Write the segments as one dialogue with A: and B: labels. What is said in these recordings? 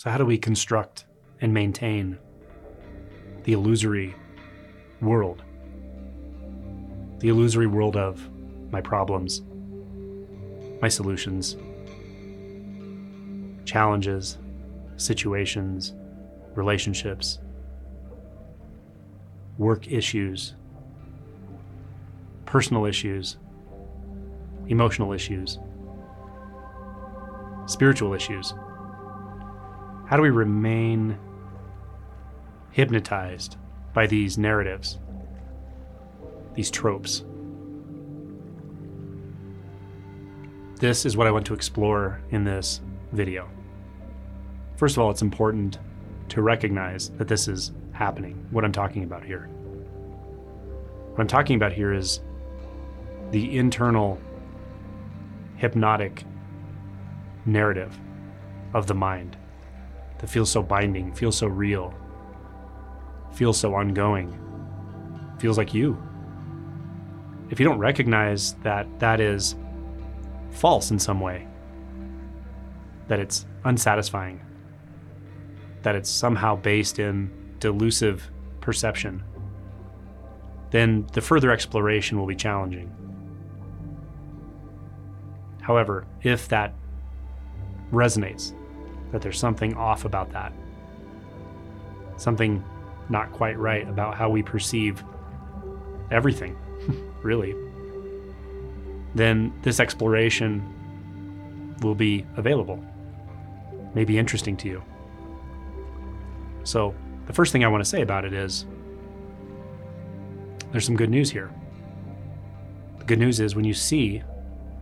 A: So, how do we construct and maintain the illusory world? The illusory world of my problems, my solutions, challenges, situations, relationships, work issues, personal issues, emotional issues, spiritual issues. How do we remain hypnotized by these narratives, these tropes? This is what I want to explore in this video. First of all, it's important to recognize that this is happening, what I'm talking about here. What I'm talking about here is the internal hypnotic narrative of the mind that feels so binding, feels so real, feels so ongoing, feels like you. If you don't recognize that that is false in some way, that it's unsatisfying, that it's somehow based in delusive perception, then the further exploration will be challenging. However, if that resonates, that there's something off about that, something not quite right about how we perceive everything, really, then this exploration will be available, may be interesting to you. So, the first thing I want to say about it is there's some good news here. The good news is when you see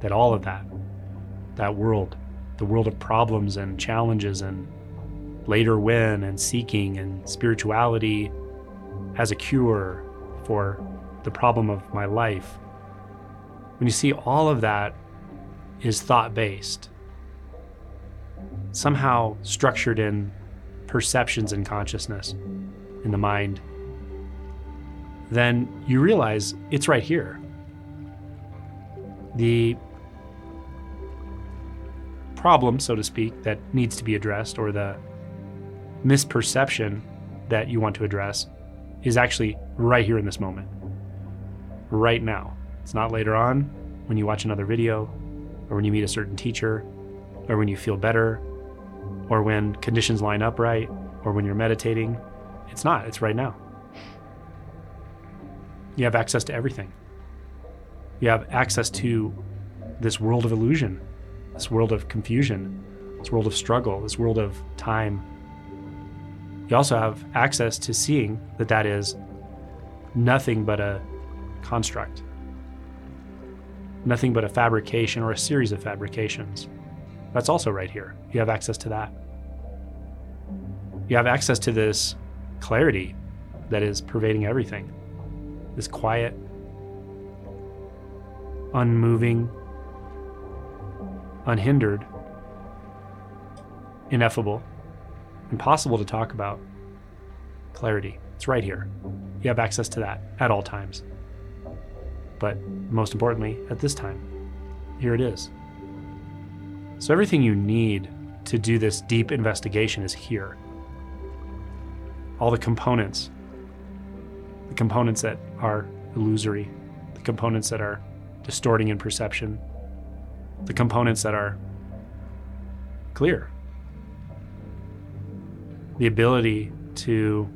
A: that all of that, that world, the world of problems and challenges and later win and seeking and spirituality as a cure for the problem of my life, when you see all of that is thought based, somehow structured in perceptions and consciousness in the mind, then you realize it's right here. The problem, so to speak, that needs to be addressed, or the misperception that you want to address, is actually right here in this moment, right now. It's not later on when you watch another video, or when you meet a certain teacher, or when you feel better, or when conditions line up right, or when you're meditating. It's not, it's right now. You have access to everything. You have access to this world of illusion, this world of confusion, this world of struggle, this world of time. You also have access to seeing that that is nothing but a construct, nothing but a fabrication or a series of fabrications. That's also right here. You have access to that. You have access to this clarity that is pervading everything. This quiet, unmoving, unhindered, ineffable, impossible to talk about clarity. It's right here. You have access to that at all times. But most importantly, at this time, here it is. So everything you need to do this deep investigation is here. All the components, the components that are illusory, the components that are distorting in perception, the components that are clear. The ability to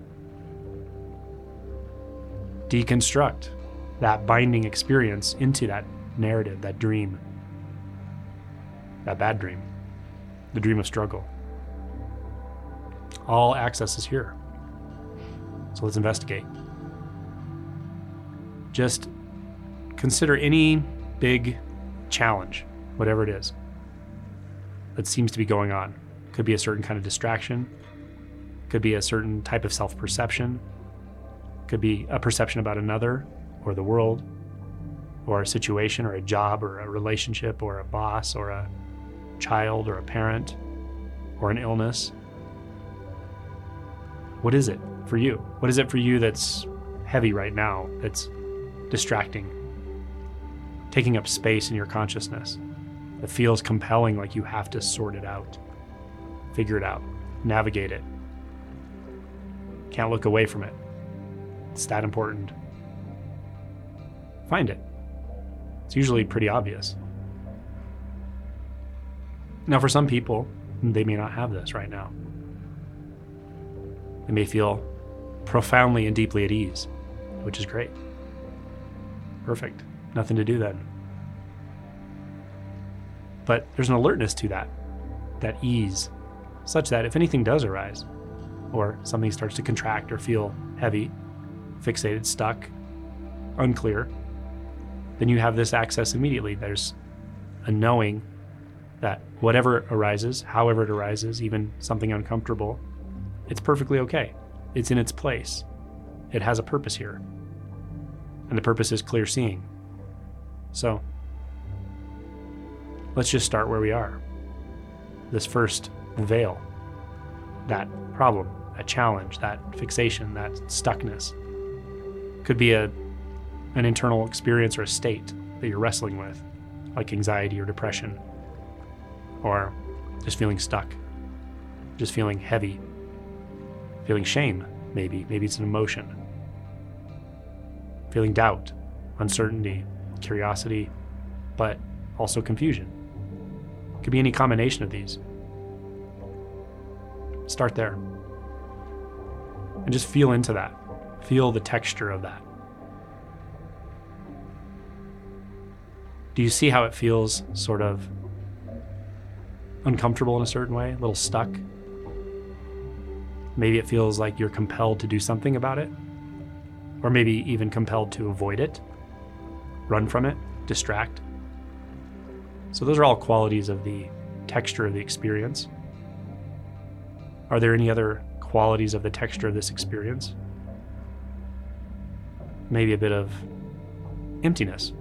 A: deconstruct that binding experience into that narrative, that dream, that bad dream, the dream of struggle. All access is here. So let's investigate. Just consider any big challenge, whatever it is, that seems to be going on. Could be a certain kind of distraction, could be a certain type of self perception, could be a perception about another or the world, or a situation or a job or a relationship or a boss or a child or a parent or an illness. What is it for you? What is it for you that's heavy right now, that's distracting, taking up space in your consciousness, that feels compelling like you have to sort it out, figure it out, navigate it. Can't look away from it. It's that important. Find it. It's usually pretty obvious. Now, for some people, they may not have this right now. They may feel profoundly and deeply at ease, which is great. Perfect. Nothing to do then. But there's an alertness to that, that ease, such that if anything does arise, or something starts to contract or feel heavy, fixated, stuck, unclear, then you have this access immediately. There's a knowing that whatever arises, however it arises, even something uncomfortable, it's perfectly okay. It's in its place. It has a purpose here. And the purpose is clear seeing. So, let's just start where we are. This first veil, that problem, that challenge, that fixation, that stuckness could be a an internal experience or a state that you're wrestling with, like anxiety or depression, or just feeling stuck, just feeling heavy, feeling shame, maybe. Maybe it's an emotion. Feeling doubt, uncertainty, curiosity, but also confusion. Could be any combination of these. Start there. And just feel into that. Feel the texture of that. Do you see how it feels sort of uncomfortable in a certain way, a little stuck? Maybe it feels like you're compelled to do something about it, or maybe even compelled to avoid it, run from it, distract. So, those are all qualities of the texture of the experience. Are there any other qualities of the texture of this experience? Maybe a bit of emptiness,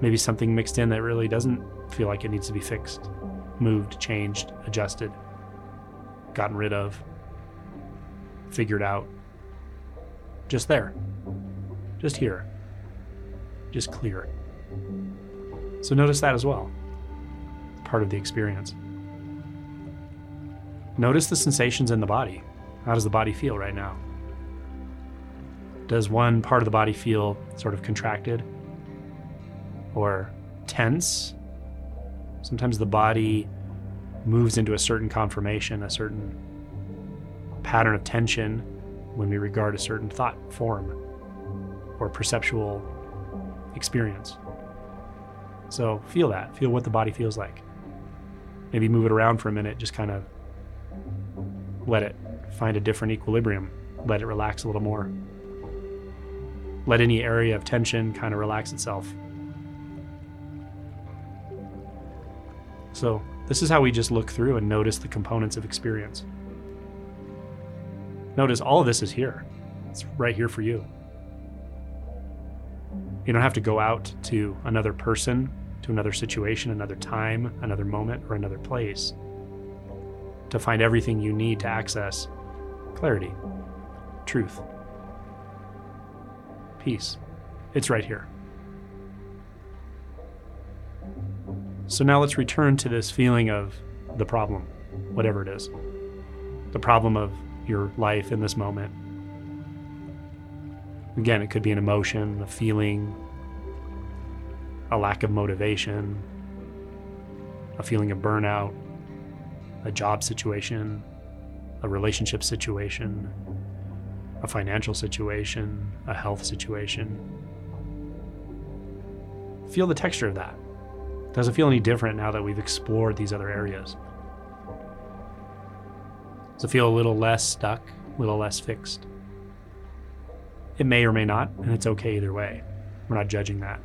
A: maybe something mixed in that really doesn't feel like it needs to be fixed, moved, changed, adjusted, gotten rid of, figured out. Just there. Just here. Just clear. So notice that as well. Part of the experience. Notice the sensations in the body. How does the body feel right now? Does one part of the body feel sort of contracted? or tense. Sometimes the body moves into a certain conformation, a certain pattern of tension when we regard a certain thought form or perceptual experience. So feel that. Feel what the body feels like. Maybe move it around for a minute, just kind of let it find a different equilibrium. Let it relax a little more. Let any area of tension kind of relax itself. So, this is how we just look through and notice the components of experience. Notice all of this is here, it's right here for you. You don't have to go out to another person, to another situation, another time, another moment, or another place to find everything you need to access clarity, truth, peace. It's right here. So now let's return to this feeling of the problem, whatever it is. The problem of your life in this moment. Again, it could be an emotion, a feeling, a lack of motivation, a feeling of burnout, a job situation, a relationship situation, a financial situation, a health situation. Feel the texture of that. Does it feel any different now that we've explored these other areas? Does it feel a little less stuck, a little less fixed? It may or may not, and it's okay either way. We're not judging that.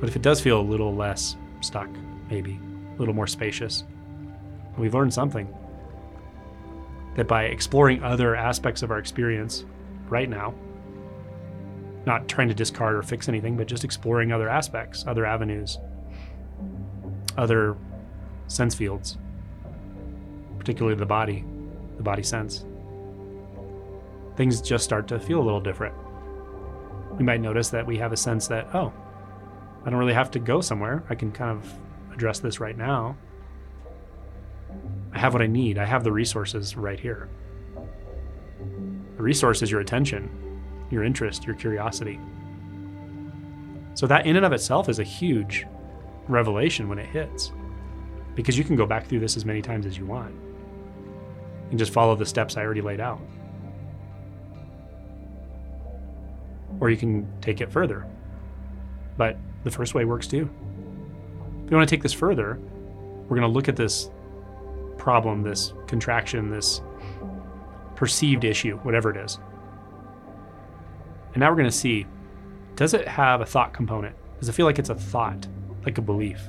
A: But if it does feel a little less stuck, maybe, a little more spacious, we've learned something. That by exploring other aspects of our experience right now, not trying to discard or fix anything, but just exploring other aspects, other avenues, other sense fields, particularly the body, the body sense. Things just start to feel a little different. We might notice that we have a sense that, oh, I don't really have to go somewhere. I can kind of address this right now. I have what I need. I have the resources right here. The resource is your attention, your interest, your curiosity. So, that in and of itself is a huge revelation when it hits because you can go back through this as many times as you want and just follow the steps I already laid out. Or you can take it further. But the first way works too. If you want to take this further, we're going to look at this problem, this contraction, this perceived issue, whatever it is. And now we're going to see does it have a thought component? Does it feel like it's a thought, like a belief?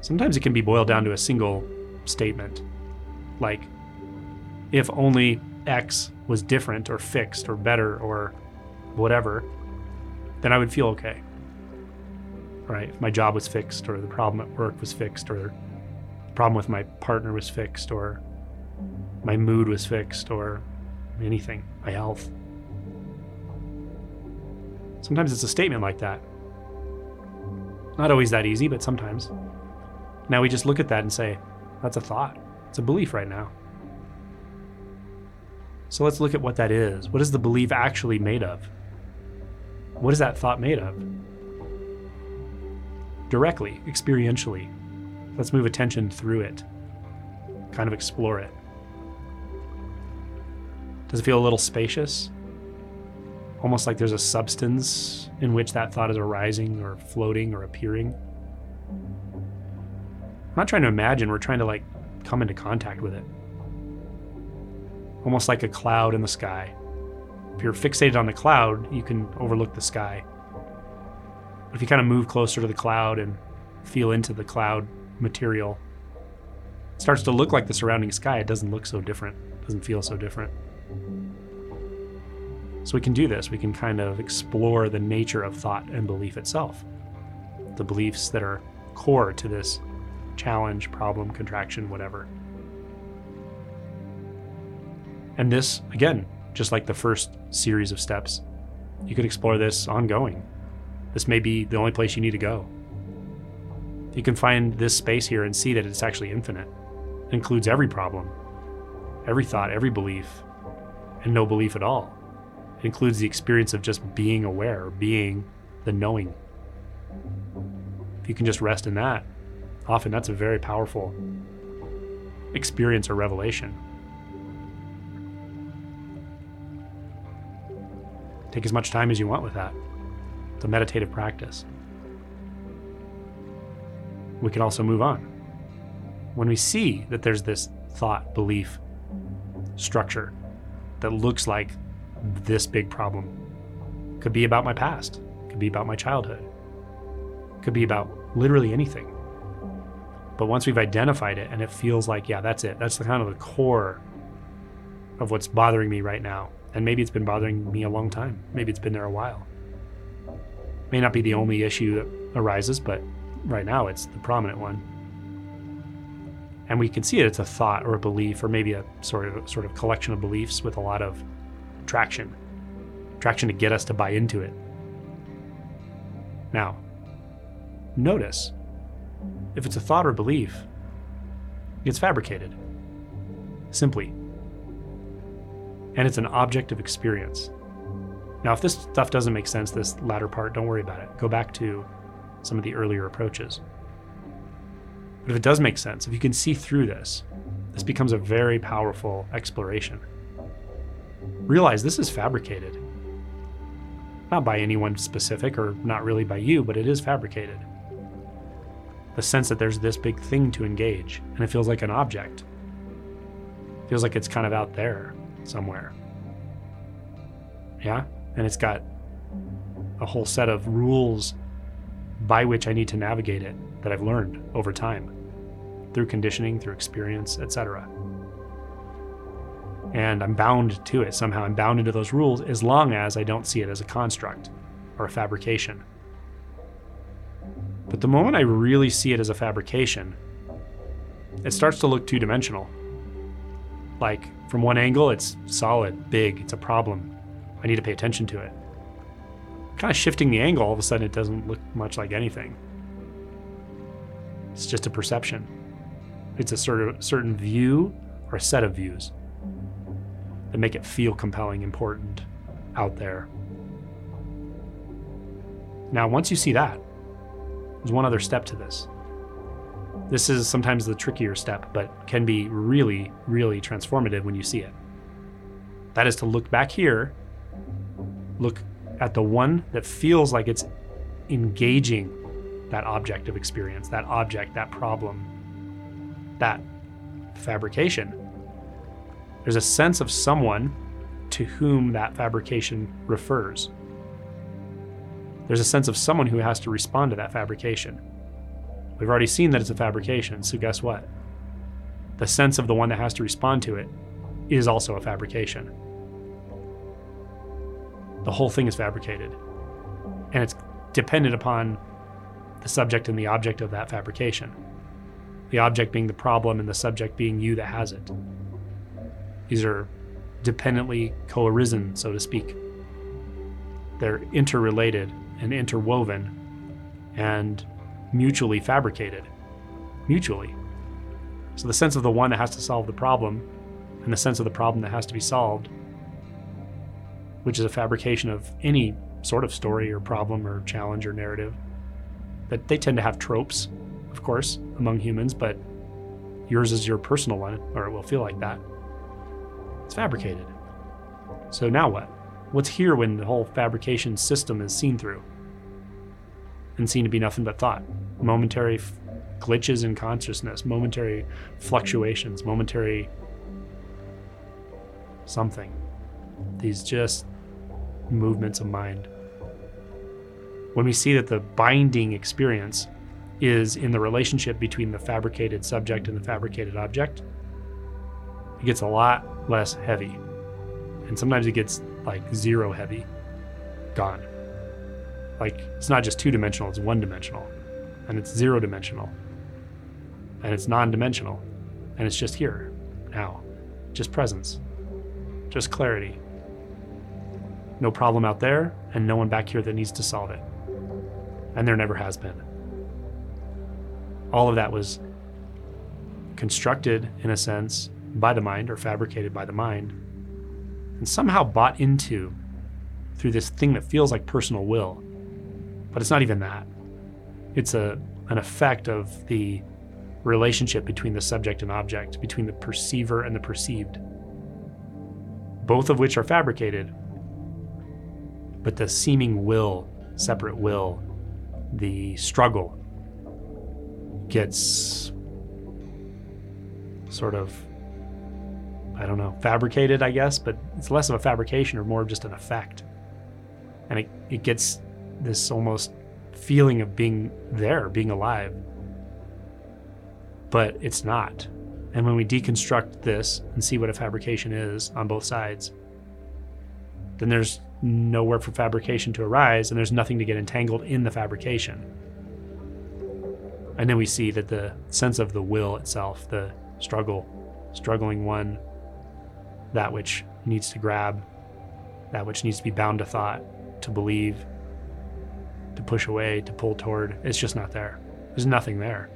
A: Sometimes it can be boiled down to a single statement, like if only X was different or fixed or better or whatever, then I would feel okay. Right? If my job was fixed or the problem at work was fixed or the problem with my partner was fixed or my mood was fixed or anything, my health. Sometimes it's a statement like that. Not always that easy, but sometimes. Now we just look at that and say, that's a thought. It's a belief right now. So let's look at what that is. What is the belief actually made of? What is that thought made of? Directly, experientially. Let's move attention through it, kind of explore it. Does it feel a little spacious? Almost like there's a substance in which that thought is arising or floating or appearing? I'm not trying to imagine, we're trying to like come into contact with it. Almost like a cloud in the sky. If you're fixated on the cloud, you can overlook the sky. If you kind of move closer to the cloud and feel into the cloud material, it starts to look like the surrounding sky. It doesn't look so different, it doesn't feel so different. So we can do this. We can kind of explore the nature of thought and belief itself, the beliefs that are core to this challenge, problem, contraction, whatever. And this, again, just like the first series of steps, you could explore this ongoing. This may be the only place you need to go. You can find this space here and see that it's actually infinite. It includes every problem, every thought, every belief, and no belief at all. It includes the experience of just being aware, being the knowing. If you can just rest in that, often that's a very powerful experience or revelation. Take as much time as you want with that. A meditative practice. We can also move on. When we see that there's this thought, belief, structure that looks like this big problem, could be about my past, could be about my childhood, could be about literally anything. But once we've identified it and it feels like, yeah, that's it, that's the kind of the core of what's bothering me right now. And maybe it's been bothering me a long time. Maybe it's been there a while. May not be the only issue that arises, but right now it's the prominent one. And we can see it it's a thought or a belief or maybe a sort of sort of collection of beliefs with a lot of traction. Traction to get us to buy into it. Now, notice if it's a thought or belief, it's fabricated. Simply. And it's an object of experience. Now, if this stuff doesn't make sense, this latter part, don't worry about it. Go back to some of the earlier approaches. But if it does make sense, if you can see through this, this becomes a very powerful exploration. Realize this is fabricated. Not by anyone specific or not really by you, but it is fabricated the sense that there's this big thing to engage, and it feels like an object. Feels like it's kind of out there somewhere. Yeah? And it's got a whole set of rules by which I need to navigate it that I've learned over time through conditioning, through experience, etc. And I'm bound to it somehow. I'm bound into those rules as long as I don't see it as a construct or a fabrication. But the moment I really see it as a fabrication, it starts to look two dimensional. Like, from one angle, it's solid, big, it's a problem. I need to pay attention to it. Kind of shifting the angle, all of a sudden, it doesn't look much like anything. It's just a perception. It's a sort of certain view or a set of views that make it feel compelling, important, out there. Now, once you see that, there's one other step to this. This is sometimes the trickier step, but can be really, really transformative when you see it. That is to look back here, look at the one that feels like it's engaging that object of experience, that object, that problem, that fabrication. There's a sense of someone to whom that fabrication refers. There's a sense of someone who has to respond to that fabrication. We've already seen that it's a fabrication, so guess what? The sense of the one that has to respond to it is also a fabrication. The whole thing is fabricated. And it's dependent upon the subject and the object of that fabrication. The object being the problem and the subject being you that has it. These are dependently co arisen, so to speak. They're interrelated and interwoven and mutually fabricated. Mutually. So the sense of the one that has to solve the problem and the sense of the problem that has to be solved, which is a fabrication of any sort of story or problem or challenge or narrative, that they tend to have tropes, of course, among humans, but yours is your personal one, or it will feel like that. It's fabricated. So now what? What's here when the whole fabrication system is seen through? and seen to be nothing but thought. Momentary f- glitches in consciousness, momentary fluctuations, momentary something. These just movements of mind. When we see that the binding experience is in the relationship between the fabricated subject and the fabricated object, it gets a lot less heavy. And sometimes it gets like zero heavy, gone. Like it's not just two dimensional, it's one dimensional. And it's zero dimensional. And it's non dimensional. And it's just here, now. Just presence. Just clarity. No problem out there, and no one back here that needs to solve it. And there never has been. All of that was constructed, in a sense, by the mind or fabricated by the mind, and somehow bought into through this thing that feels like personal will but it's not even that. It's a an effect of the relationship between the subject and object, between the perceiver and the perceived. Both of which are fabricated. But the seeming will, separate will, the struggle gets sort of I don't know, fabricated, I guess, but it's less of a fabrication or more of just an effect. And it, it gets this almost feeling of being there, being alive. But it's not. And when we deconstruct this and see what a fabrication is on both sides, then there's nowhere for fabrication to arise and there's nothing to get entangled in the fabrication. And then we see that the sense of the will itself, the struggle, struggling one, that which needs to grab, that which needs to be bound to thought, to believe, to push away, to pull toward. It's just not there. There's nothing there.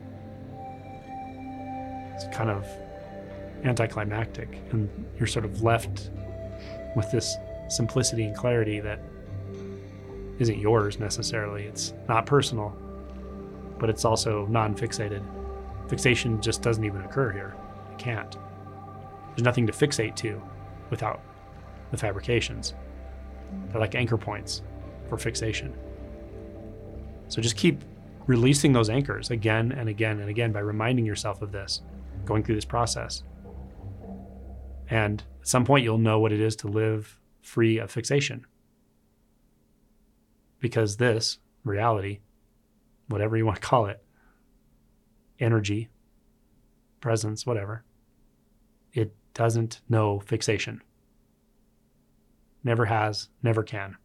A: It's kind of anticlimactic, and you're sort of left with this simplicity and clarity that isn't yours necessarily. It's not personal, but it's also non fixated. Fixation just doesn't even occur here. It can't. There's nothing to fixate to without the fabrications. They're like anchor points for fixation. So just keep releasing those anchors again and again and again by reminding yourself of this, going through this process. And at some point, you'll know what it is to live free of fixation. Because this reality, whatever you want to call it, energy, presence, whatever, it doesn't know fixation. Never has, never can.